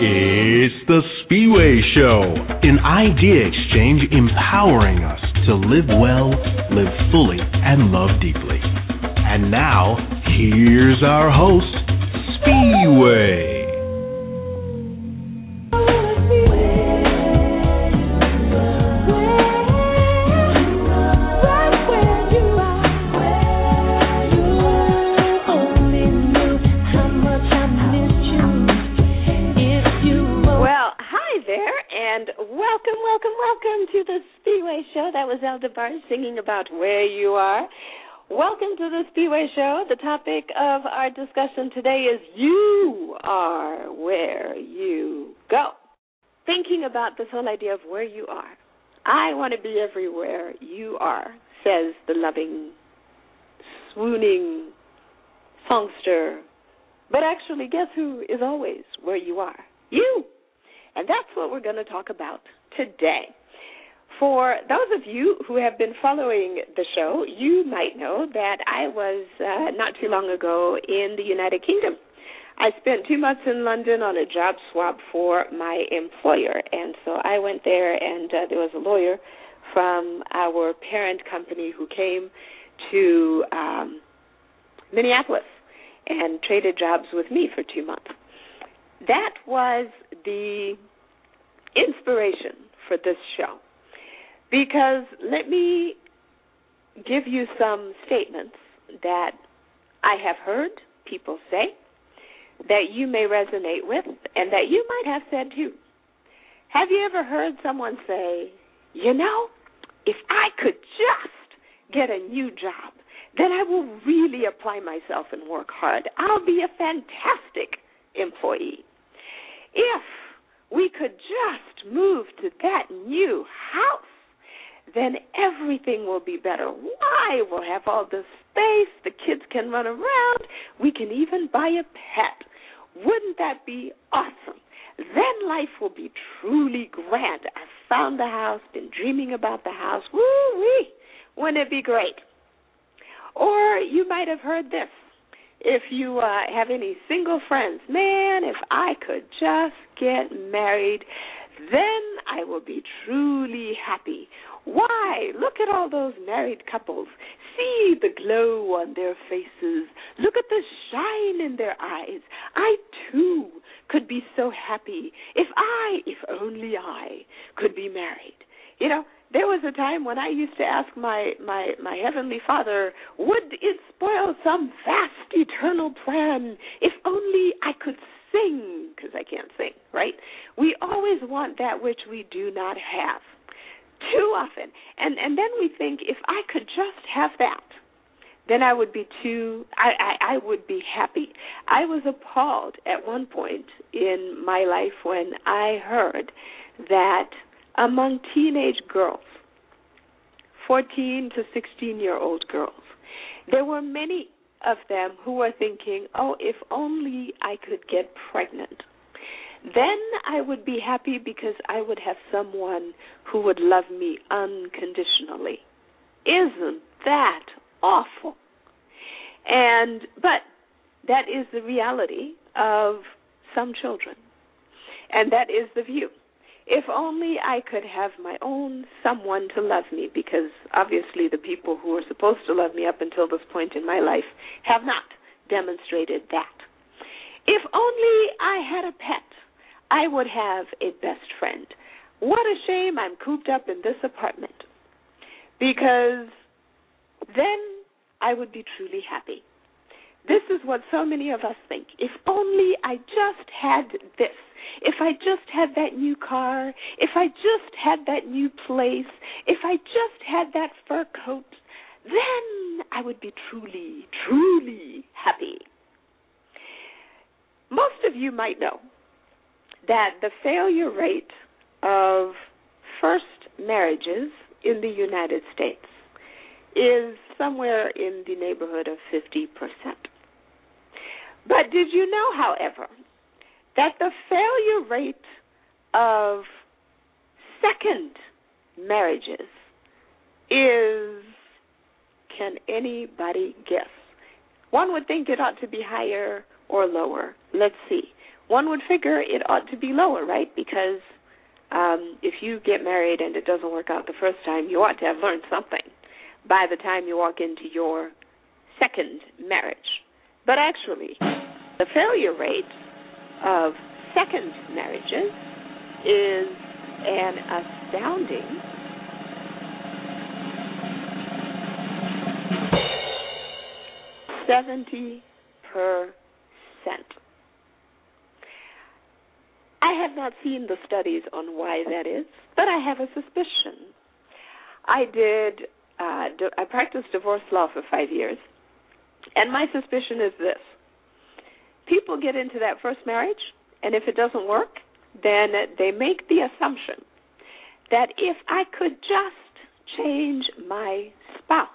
It's the Spiwe Show, an idea exchange empowering us to live well, live fully, and love deeply. And now, here's our host, Spiwe. Was Aldebar singing about where you are. Welcome to the Spiwe Show. The topic of our discussion today is You Are Where You Go. Thinking about this whole idea of where you are. I want to be everywhere you are, says the loving, swooning songster. But actually, guess who is always where you are? You. And that's what we're going to talk about today. For those of you who have been following the show, you might know that I was uh, not too long ago in the United Kingdom. I spent two months in London on a job swap for my employer, and so I went there, and uh, there was a lawyer from our parent company who came to um, Minneapolis and traded jobs with me for two months. That was the inspiration for this show. Because let me give you some statements that I have heard people say that you may resonate with and that you might have said too. Have you ever heard someone say, you know, if I could just get a new job, then I will really apply myself and work hard. I'll be a fantastic employee. If we could just move to that new house, then everything will be better. Why? We'll have all the space, the kids can run around, we can even buy a pet. Wouldn't that be awesome? Then life will be truly grand. I found the house, been dreaming about the house. Woo wee! Wouldn't it be great? Or you might have heard this if you uh, have any single friends, man, if I could just get married, then I will be truly happy. Why? Look at all those married couples. See the glow on their faces. Look at the shine in their eyes. I too could be so happy if I, if only I, could be married. You know, there was a time when I used to ask my my my heavenly Father, would it spoil some vast eternal plan if only I could sing because I can't sing, right? We always want that which we do not have. Too often. And and then we think if I could just have that, then I would be too I, I, I would be happy. I was appalled at one point in my life when I heard that among teenage girls, 14 to 16 year old girls. There were many of them who were thinking, oh, if only I could get pregnant. Then I would be happy because I would have someone who would love me unconditionally. Isn't that awful? And but that is the reality of some children. And that is the view if only I could have my own someone to love me, because obviously the people who are supposed to love me up until this point in my life have not demonstrated that. If only I had a pet, I would have a best friend. What a shame I'm cooped up in this apartment, because then I would be truly happy. This is what so many of us think. If only I just had this if I just had that new car, if I just had that new place, if I just had that fur coat, then I would be truly, truly happy. most of you might know that the failure rate of first marriages in the United States is somewhere in the neighborhood of 50%. But did you know, however, that the failure rate of second marriages is, can anybody guess? One would think it ought to be higher or lower. Let's see. One would figure it ought to be lower, right? Because um, if you get married and it doesn't work out the first time, you ought to have learned something by the time you walk into your second marriage. But actually, the failure rate of second marriages is an astounding seventy percent. Have not seen the studies on why that is, but I have a suspicion. I did. Uh, I practiced divorce law for five years, and my suspicion is this: people get into that first marriage, and if it doesn't work, then they make the assumption that if I could just change my spouse,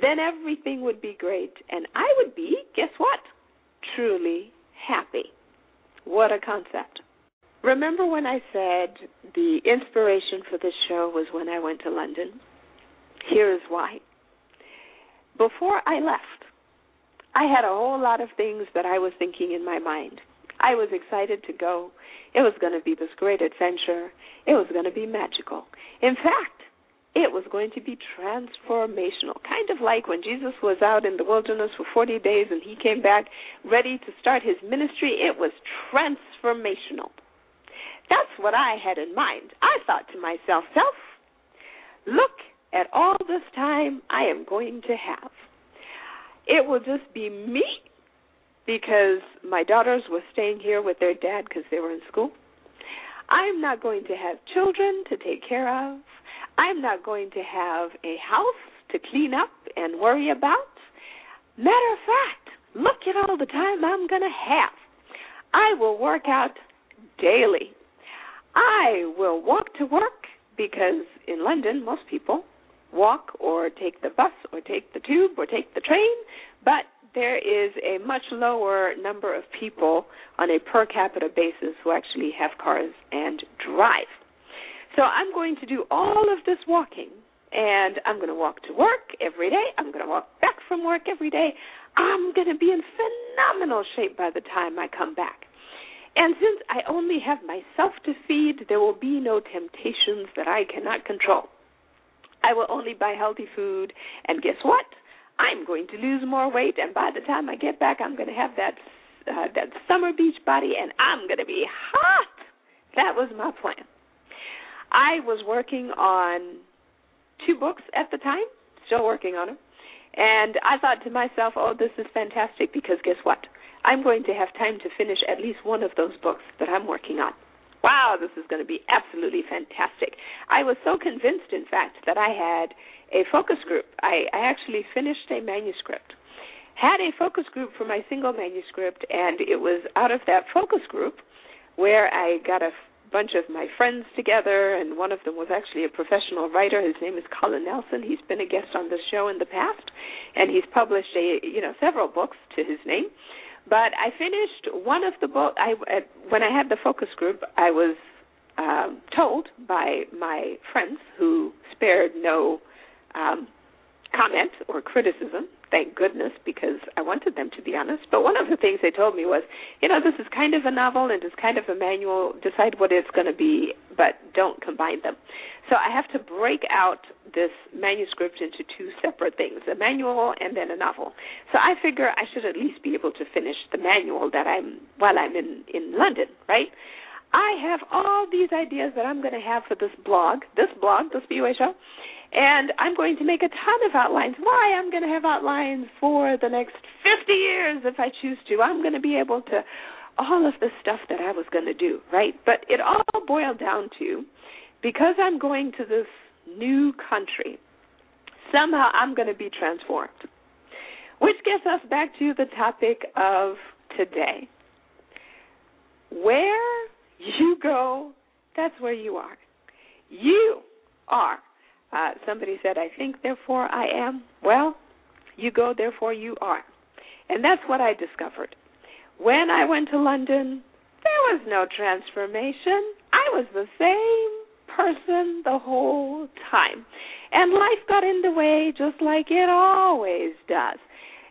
then everything would be great, and I would be, guess what? Truly happy. What a concept. Remember when I said the inspiration for this show was when I went to London? Here's why. Before I left, I had a whole lot of things that I was thinking in my mind. I was excited to go. It was going to be this great adventure. It was going to be magical. In fact, it was going to be transformational. Kind of like when Jesus was out in the wilderness for 40 days and he came back ready to start his ministry, it was transformational. That's what I had in mind. I thought to myself, self, look at all this time I am going to have. It will just be me because my daughters were staying here with their dad because they were in school. I'm not going to have children to take care of. I'm not going to have a house to clean up and worry about. Matter of fact, look at all the time I'm going to have. I will work out daily. I will walk to work because in London, most people walk or take the bus or take the tube or take the train, but there is a much lower number of people on a per capita basis who actually have cars and drive. So I'm going to do all of this walking, and I'm going to walk to work every day. I'm going to walk back from work every day. I'm going to be in phenomenal shape by the time I come back. And since I only have myself to feed, there will be no temptations that I cannot control. I will only buy healthy food, and guess what? I'm going to lose more weight, and by the time I get back, I'm going to have that uh, that summer beach body, and I'm going to be hot. That was my plan. I was working on two books at the time, still working on them. And I thought to myself, oh, this is fantastic because guess what? I'm going to have time to finish at least one of those books that I'm working on. Wow, this is going to be absolutely fantastic. I was so convinced, in fact, that I had a focus group. I, I actually finished a manuscript, had a focus group for my single manuscript, and it was out of that focus group where I got a bunch of my friends together, and one of them was actually a professional writer. His name is Colin Nelson. He's been a guest on the show in the past, and he's published a you know several books to his name. But I finished one of the book. I when I had the focus group, I was um, told by my friends who spared no um, comment or criticism thank goodness, because I wanted them to be honest. But one of the things they told me was, you know, this is kind of a novel and it's kind of a manual. Decide what it's going to be, but don't combine them. So I have to break out this manuscript into two separate things a manual and then a novel. So I figure I should at least be able to finish the manual that I'm while I'm in, in London, right? I have all these ideas that I'm going to have for this blog, this blog, this Spiwe Show, and I'm going to make a ton of outlines. Why? I'm going to have outlines for the next 50 years if I choose to. I'm going to be able to, all of the stuff that I was going to do, right? But it all boiled down to because I'm going to this new country, somehow I'm going to be transformed. Which gets us back to the topic of today. where you go, that's where you are. You are. Uh, somebody said, I think, therefore I am. Well, you go, therefore you are. And that's what I discovered. When I went to London, there was no transformation. I was the same person the whole time. And life got in the way just like it always does.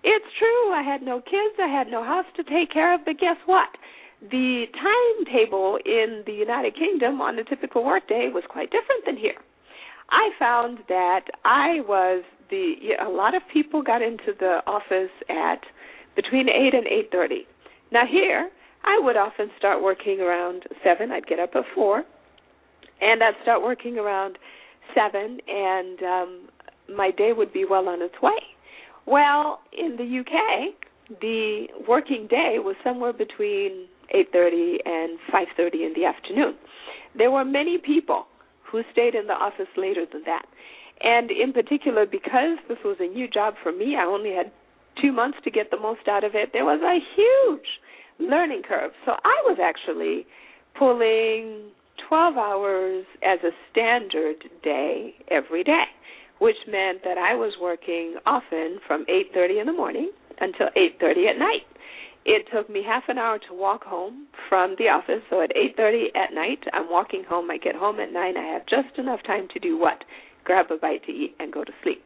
It's true, I had no kids, I had no house to take care of, but guess what? The timetable in the United Kingdom on a typical workday was quite different than here. I found that I was the a lot of people got into the office at between 8 and 8:30. Now here, I would often start working around 7. I'd get up at 4 and I'd start working around 7 and um my day would be well on its way. Well, in the UK, the working day was somewhere between 8:30 and 5:30 in the afternoon. There were many people who stayed in the office later than that. And in particular, because this was a new job for me, I only had two months to get the most out of it. There was a huge learning curve. So I was actually pulling 12 hours as a standard day every day, which meant that I was working often from 8:30 in the morning until 8:30 at night. It took me half an hour to walk home from the office. So at 8:30 at night, I'm walking home. I get home at 9. I have just enough time to do what? Grab a bite to eat and go to sleep.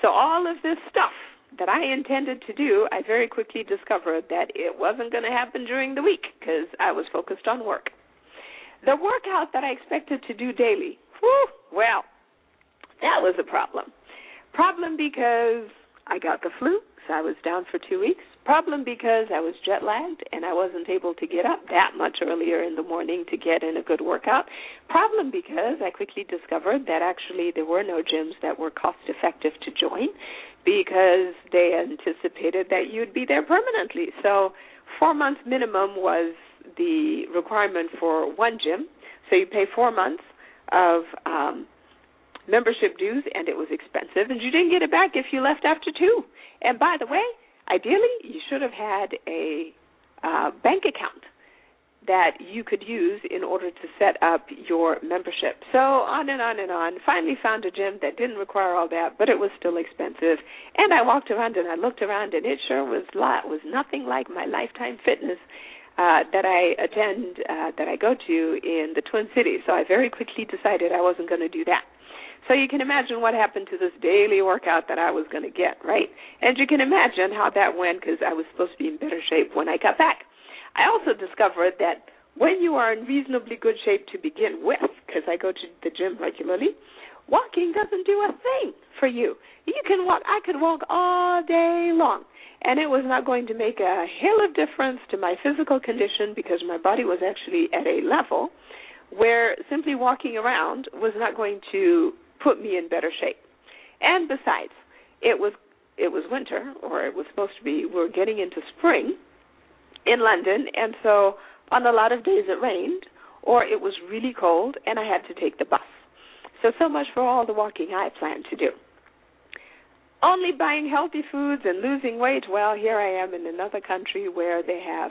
So all of this stuff that I intended to do, I very quickly discovered that it wasn't going to happen during the week because I was focused on work. The workout that I expected to do daily, whew, well, that was a problem. Problem because I got the flu, so I was down for two weeks. Problem because I was jet lagged and I wasn't able to get up that much earlier in the morning to get in a good workout. Problem because I quickly discovered that actually there were no gyms that were cost effective to join because they anticipated that you'd be there permanently. So, four months minimum was the requirement for one gym. So, you pay four months of um, membership dues, and it was expensive, and you didn't get it back if you left after two. And by the way, ideally, you should have had a uh, bank account that you could use in order to set up your membership. So on and on and on. Finally found a gym that didn't require all that, but it was still expensive. And I walked around and I looked around and it sure was lot was nothing like my lifetime fitness uh that I attend uh that I go to in the Twin Cities. So I very quickly decided I wasn't going to do that. So you can imagine what happened to this daily workout that I was going to get, right? And you can imagine how that went because I was supposed to be in better shape when I got back. I also discovered that when you are in reasonably good shape to begin with, because I go to the gym regularly, walking doesn't do a thing for you. You can walk, I could walk all day long, and it was not going to make a hill of difference to my physical condition because my body was actually at a level where simply walking around was not going to put me in better shape. And besides, it was it was winter, or it was supposed to be. We we're getting into spring, in London, and so on a lot of days it rained or it was really cold and I had to take the bus. So so much for all the walking I planned to do. Only buying healthy foods and losing weight. Well, here I am in another country where they have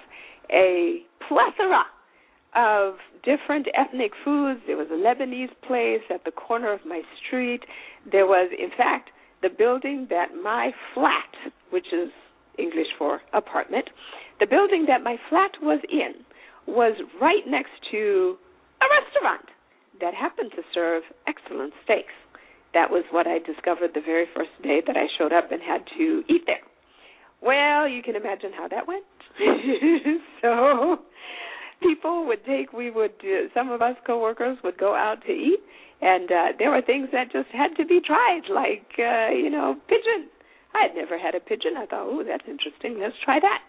a plethora of different ethnic foods. There was a Lebanese place at the corner of my street. There was, in fact, the building that my flat, which is English for apartment, the building that my flat was in was right next to a restaurant that happened to serve excellent steaks. That was what I discovered the very first day that I showed up and had to eat there. Well, you can imagine how that went. so people would take we would uh, some of us coworkers would go out to eat and uh there were things that just had to be tried like uh you know pigeon i had never had a pigeon i thought oh that's interesting let's try that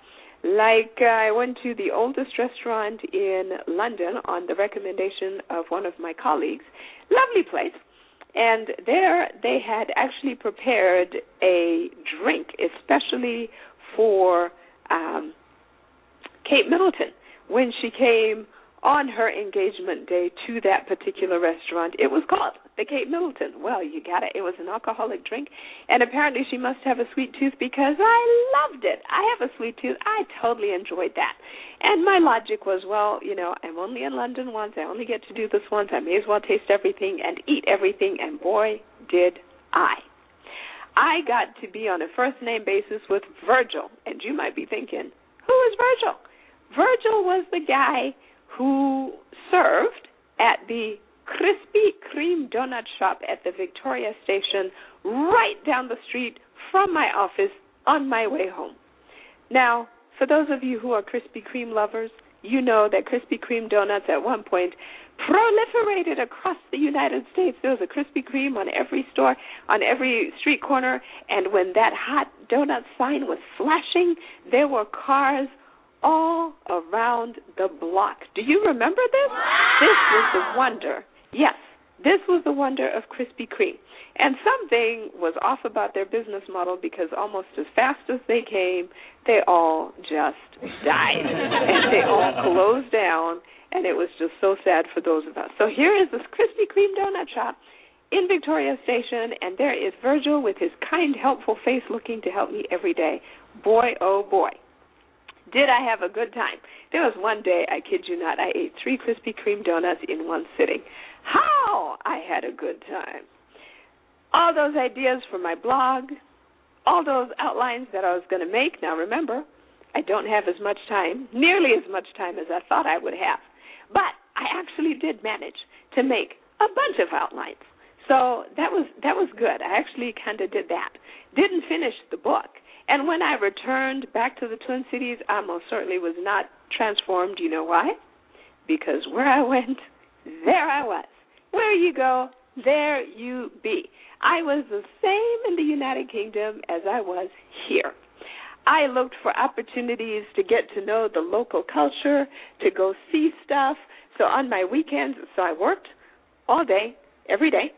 like uh, I went to the oldest restaurant in London on the recommendation of one of my colleagues. Lovely place. And there they had actually prepared a drink especially for um Kate Middleton. When she came on her engagement day to that particular restaurant. It was called the Kate Middleton. Well, you got it. It was an alcoholic drink, and apparently she must have a sweet tooth because I loved it. I have a sweet tooth. I totally enjoyed that. And my logic was, well, you know, I'm only in London once. I only get to do this once. I may as well taste everything and eat everything. And boy, did I. I got to be on a first name basis with Virgil. And you might be thinking, who is Virgil? Virgil was the guy who served at the Krispy Kreme donut shop at the Victoria Station right down the street from my office on my way home. Now, for those of you who are Krispy Kreme lovers, you know that Krispy Kreme donuts at one point proliferated across the United States. There was a Krispy Kreme on every store, on every street corner, and when that hot donut sign was flashing, there were cars all around the block. Do you remember this? This was the wonder. Yes, this was the wonder of Krispy Kreme. And something was off about their business model because almost as fast as they came, they all just died. and they all closed down, and it was just so sad for those of us. So here is this Krispy Kreme donut shop in Victoria Station, and there is Virgil with his kind, helpful face looking to help me every day. Boy, oh boy. Did I have a good time? There was one day, I kid you not, I ate three Krispy Kreme donuts in one sitting. How I had a good time. All those ideas for my blog, all those outlines that I was going to make. Now remember, I don't have as much time, nearly as much time as I thought I would have. But I actually did manage to make a bunch of outlines. So that was that was good. I actually kind of did that. Didn't finish the book and when I returned back to the Twin Cities, I most certainly was not transformed. You know why? Because where I went, there I was. Where you go, there you be. I was the same in the United Kingdom as I was here. I looked for opportunities to get to know the local culture, to go see stuff. So on my weekends, so I worked all day, every day,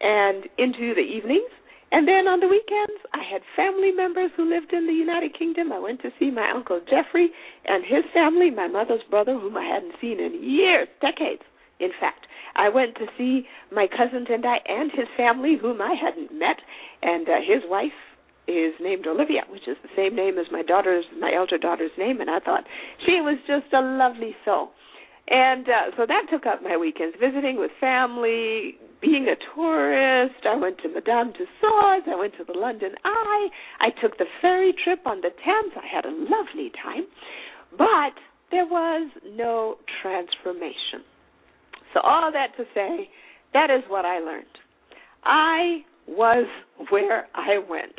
and into the evenings. And then on the weekends, I had family members who lived in the United Kingdom. I went to see my uncle Jeffrey and his family, my mother's brother, whom I hadn't seen in years, decades, in fact. I went to see my cousin Tendai and his family, whom I hadn't met, and uh, his wife is named Olivia, which is the same name as my daughter's, my elder daughter's name, and I thought she was just a lovely soul. And uh, so that took up my weekends, visiting with family, being a tourist. I went to Madame Tussauds. I went to the London Eye. I took the ferry trip on the Thames. I had a lovely time. But there was no transformation. So, all that to say, that is what I learned. I was where I went.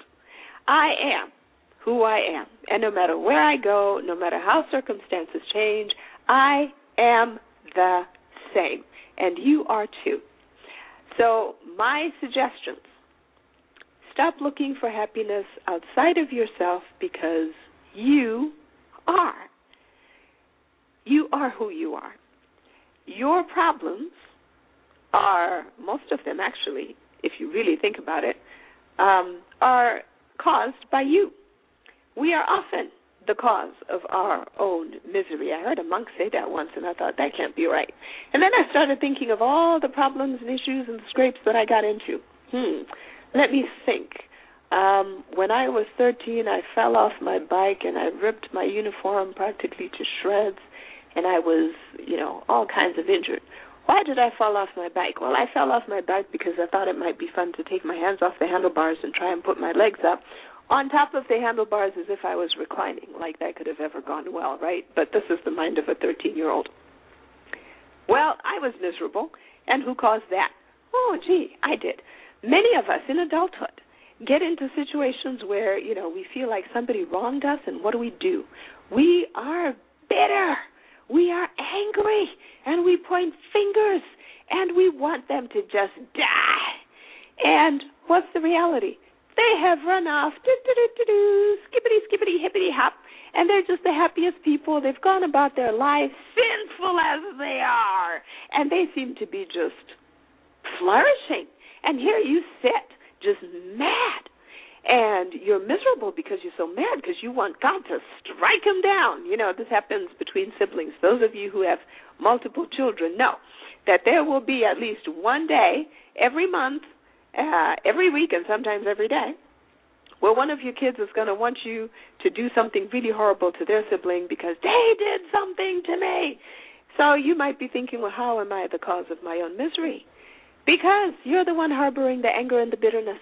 I am who I am. And no matter where I go, no matter how circumstances change, I am the same, and you are too. So, my suggestions stop looking for happiness outside of yourself because you are. You are who you are. Your problems are, most of them actually, if you really think about it, um, are caused by you. We are often the cause of our own misery. I heard a monk say that once, and I thought that can't be right. And then I started thinking of all the problems and issues and scrapes that I got into. Hmm. Let me think. Um, when I was 13, I fell off my bike and I ripped my uniform practically to shreds, and I was, you know, all kinds of injured. Why did I fall off my bike? Well, I fell off my bike because I thought it might be fun to take my hands off the handlebars and try and put my legs up on top of the handlebars as if I was reclining, like that could have ever gone well, right? But this is the mind of a 13 year old. Well, I was miserable, and who caused that? Oh, gee, I did. Many of us in adulthood get into situations where, you know, we feel like somebody wronged us, and what do we do? We are bitter. We are angry, and we point fingers, and we want them to just die. And what's the reality? They have run off, skippity, skippity, hippity hop, and they're just the happiest people. They've gone about their lives, sinful as they are, and they seem to be just flourishing. And here you sit, just mad. and you're miserable because you're so mad because you want God to strike him down. You know, this happens between siblings. Those of you who have multiple children know that there will be at least one day every month, uh, every week, and sometimes every day where one of your kids is going to want you to do something really horrible to their sibling because they did something to me. So you might be thinking, well, how am I the cause of my own misery? Because you're the one harboring the anger and the bitterness.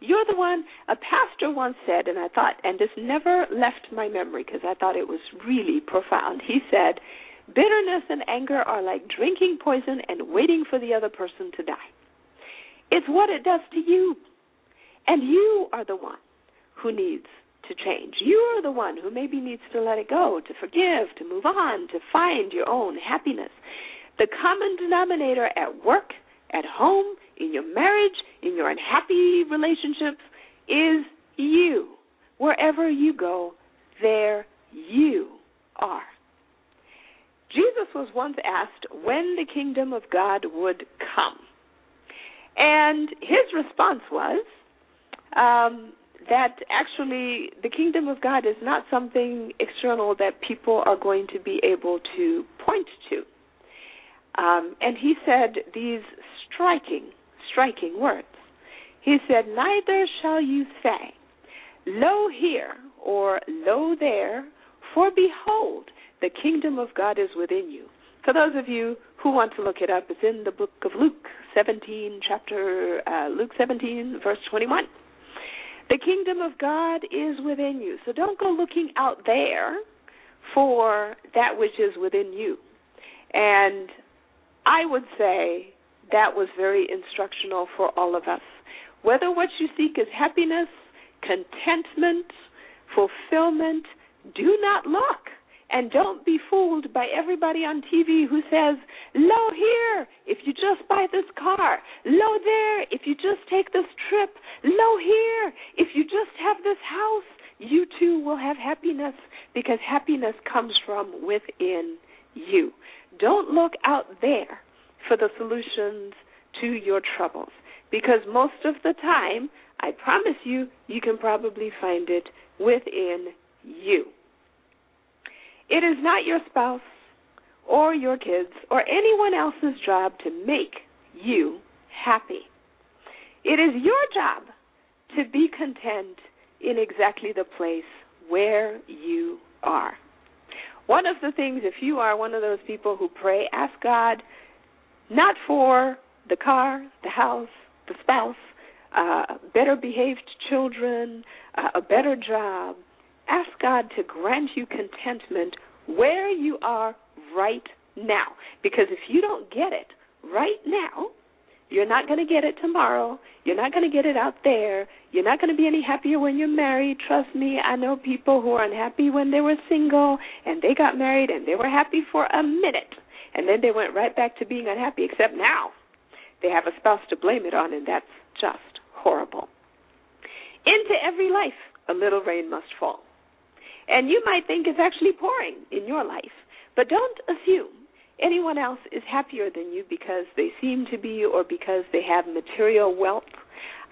You're the one, a pastor once said, and I thought, and this never left my memory because I thought it was really profound. He said, bitterness and anger are like drinking poison and waiting for the other person to die. It's what it does to you. And you are the one who needs to change. You are the one who maybe needs to let it go, to forgive, to move on, to find your own happiness. The common denominator at work, at home, in your marriage, in your unhappy relationships is you. Wherever you go, there you are. Jesus was once asked when the kingdom of God would come. And his response was um, that actually the kingdom of God is not something external that people are going to be able to point to. Um, and he said these striking, striking words. He said, Neither shall you say, Lo here, or Lo there, for behold, the kingdom of God is within you. For those of you who want to look it up, it's in the book of Luke 17, chapter uh, Luke 17, verse 21. The kingdom of God is within you. So don't go looking out there for that which is within you. And I would say that was very instructional for all of us. Whether what you seek is happiness, contentment, fulfillment, do not look and don't be fooled by everybody on TV who says, Lo here, if you just buy this car. Lo there, if you just take this trip. Lo here, if you just have this house. You too will have happiness because happiness comes from within you. Don't look out there for the solutions to your troubles because most of the time, I promise you, you can probably find it within you. It is not your spouse or your kids or anyone else's job to make you happy. It is your job to be content in exactly the place where you are. One of the things, if you are one of those people who pray, ask God not for the car, the house, the spouse, uh, better behaved children, uh, a better job, ask God to grant you contentment where you are right now. Because if you don't get it right now, you're not going to get it tomorrow. You're not going to get it out there. You're not going to be any happier when you're married. Trust me, I know people who are unhappy when they were single and they got married and they were happy for a minute. And then they went right back to being unhappy, except now they have a spouse to blame it on, and that's just horrible. Into every life, a little rain must fall. And you might think it's actually pouring in your life. But don't assume anyone else is happier than you because they seem to be or because they have material wealth.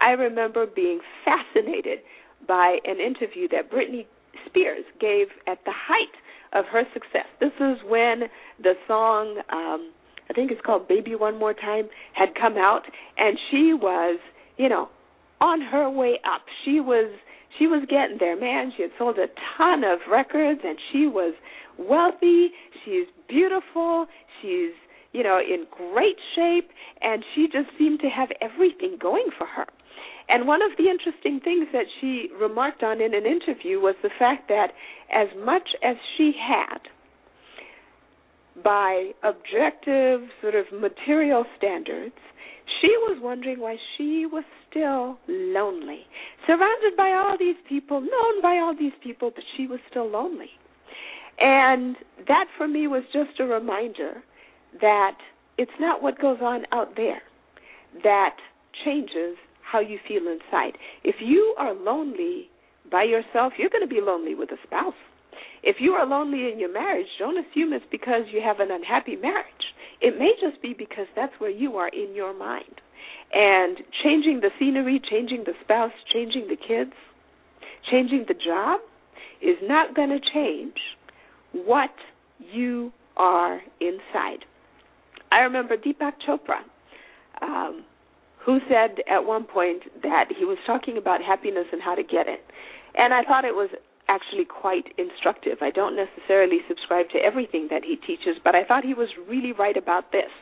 I remember being fascinated by an interview that Britney Spears gave at the height of her success. This is when the song, um, I think it's called Baby One More Time, had come out, and she was, you know, on her way up. She was she was getting there. Man, she had sold a ton of records and she was wealthy, she's beautiful, she's, you know, in great shape and she just seemed to have everything going for her. And one of the interesting things that she remarked on in an interview was the fact that as much as she had by objective sort of material standards, she was wondering why she was still lonely, surrounded by all these people, known by all these people, but she was still lonely. And that for me was just a reminder that it's not what goes on out there that changes how you feel inside. If you are lonely by yourself, you're going to be lonely with a spouse. If you are lonely in your marriage, don't assume it's because you have an unhappy marriage. It may just be because that's where you are in your mind. And changing the scenery, changing the spouse, changing the kids, changing the job is not going to change what you are inside. I remember Deepak Chopra, um, who said at one point that he was talking about happiness and how to get it. And I thought it was actually quite instructive. I don't necessarily subscribe to everything that he teaches, but I thought he was really right about this.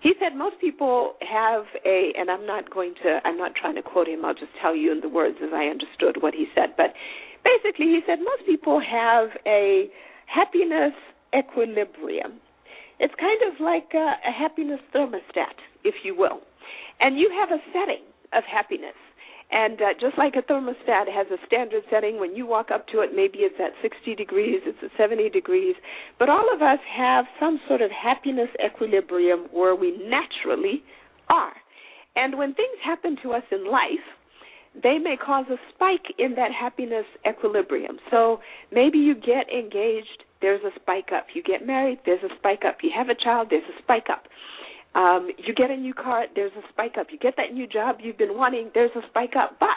He said most people have a, and I'm not going to, I'm not trying to quote him, I'll just tell you in the words as I understood what he said, but basically he said most people have a happiness equilibrium. It's kind of like a, a happiness thermostat, if you will. And you have a setting of happiness. And uh, just like a thermostat has a standard setting, when you walk up to it, maybe it's at 60 degrees, it's at 70 degrees. But all of us have some sort of happiness equilibrium where we naturally are. And when things happen to us in life, they may cause a spike in that happiness equilibrium. So maybe you get engaged, there's a spike up. You get married, there's a spike up. You have a child, there's a spike up. Um, you get a new car, there's a spike up. You get that new job you've been wanting, there's a spike up. But,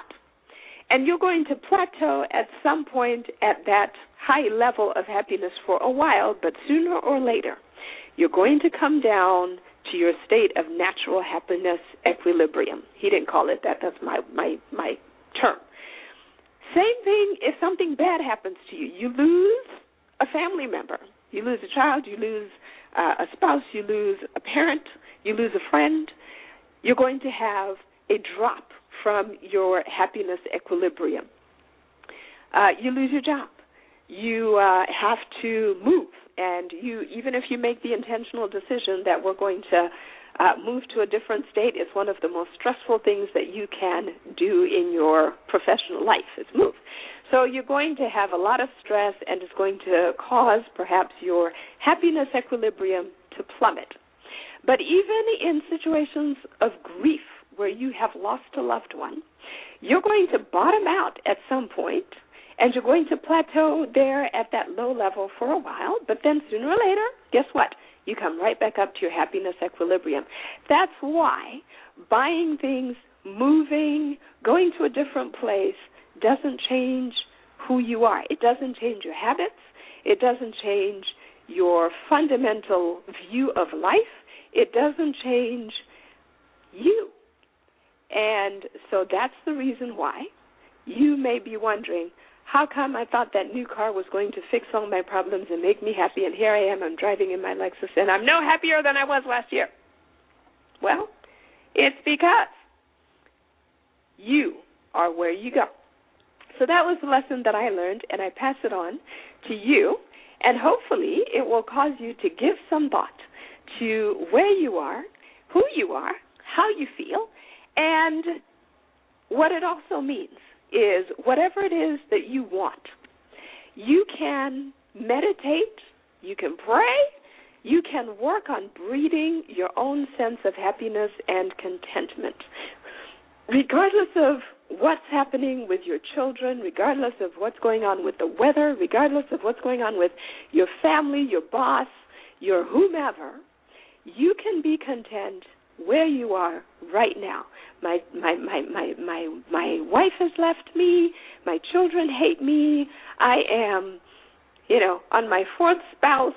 and you're going to plateau at some point at that high level of happiness for a while, but sooner or later, you're going to come down to your state of natural happiness equilibrium. He didn't call it that. That's my my my term. Same thing if something bad happens to you. You lose a family member. You lose a child, you lose uh, a spouse, you lose parent, you lose a friend. You're going to have a drop from your happiness equilibrium. Uh, you lose your job. You uh, have to move, and you even if you make the intentional decision that we're going to uh, move to a different state, it's one of the most stressful things that you can do in your professional life is move. So you're going to have a lot of stress, and it's going to cause perhaps your happiness equilibrium to plummet. But even in situations of grief where you have lost a loved one, you're going to bottom out at some point and you're going to plateau there at that low level for a while, but then sooner or later, guess what? You come right back up to your happiness equilibrium. That's why buying things, moving, going to a different place doesn't change who you are. It doesn't change your habits. It doesn't change your fundamental view of life. It doesn't change you. And so that's the reason why you may be wondering how come I thought that new car was going to fix all my problems and make me happy, and here I am, I'm driving in my Lexus, and I'm no happier than I was last year? Well, it's because you are where you go. So that was the lesson that I learned, and I pass it on to you, and hopefully it will cause you to give some thought to where you are, who you are, how you feel, and what it also means is whatever it is that you want, you can meditate, you can pray, you can work on breeding your own sense of happiness and contentment. Regardless of what's happening with your children, regardless of what's going on with the weather, regardless of what's going on with your family, your boss, your whomever, you can be content where you are right now. My my my my my my wife has left me. My children hate me. I am, you know, on my fourth spouse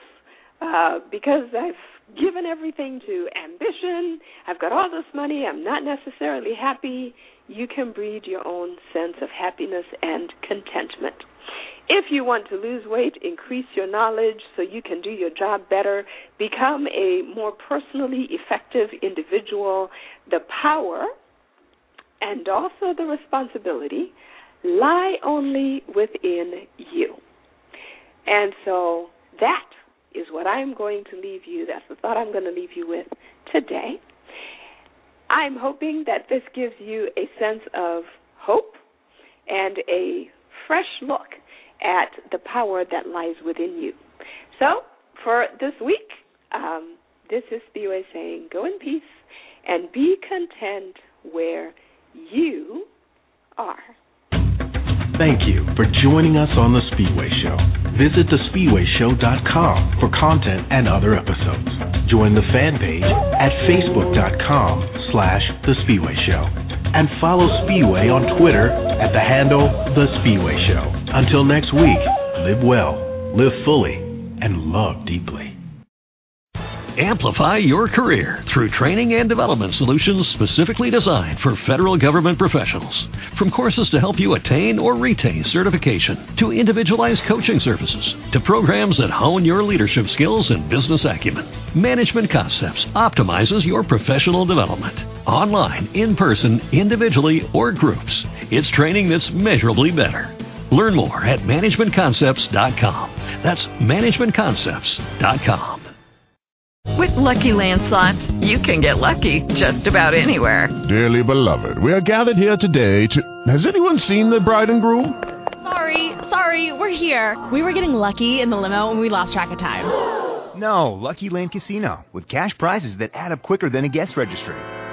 uh, because I've given everything to ambition. I've got all this money. I'm not necessarily happy. You can breed your own sense of happiness and contentment. If you want to lose weight, increase your knowledge so you can do your job better, become a more personally effective individual, the power and also the responsibility lie only within you. And so that is what I'm going to leave you. That's the thought I'm going to leave you with today. I'm hoping that this gives you a sense of hope and a fresh look at the power that lies within you. So, for this week, um, this is Spiwe saying, go in peace and be content where you are. Thank you for joining us on The Spiwe Show. Visit thespiweshow.com for content and other episodes. Join the fan page at facebook.com slash The Spiwe Show. And follow Spiwe on Twitter at the handle The Spiwe Show. Until next week, live well, live fully, and love deeply. Amplify your career through training and development solutions specifically designed for federal government professionals. From courses to help you attain or retain certification, to individualized coaching services, to programs that hone your leadership skills and business acumen, Management Concepts optimizes your professional development. Online, in person, individually, or groups, it's training that's measurably better. Learn more at managementconcepts.com. That's managementconcepts.com. With Lucky Land slots, you can get lucky just about anywhere. Dearly beloved, we are gathered here today to. Has anyone seen the bride and groom? Sorry, sorry, we're here. We were getting lucky in the limo and we lost track of time. No, Lucky Land Casino, with cash prizes that add up quicker than a guest registry.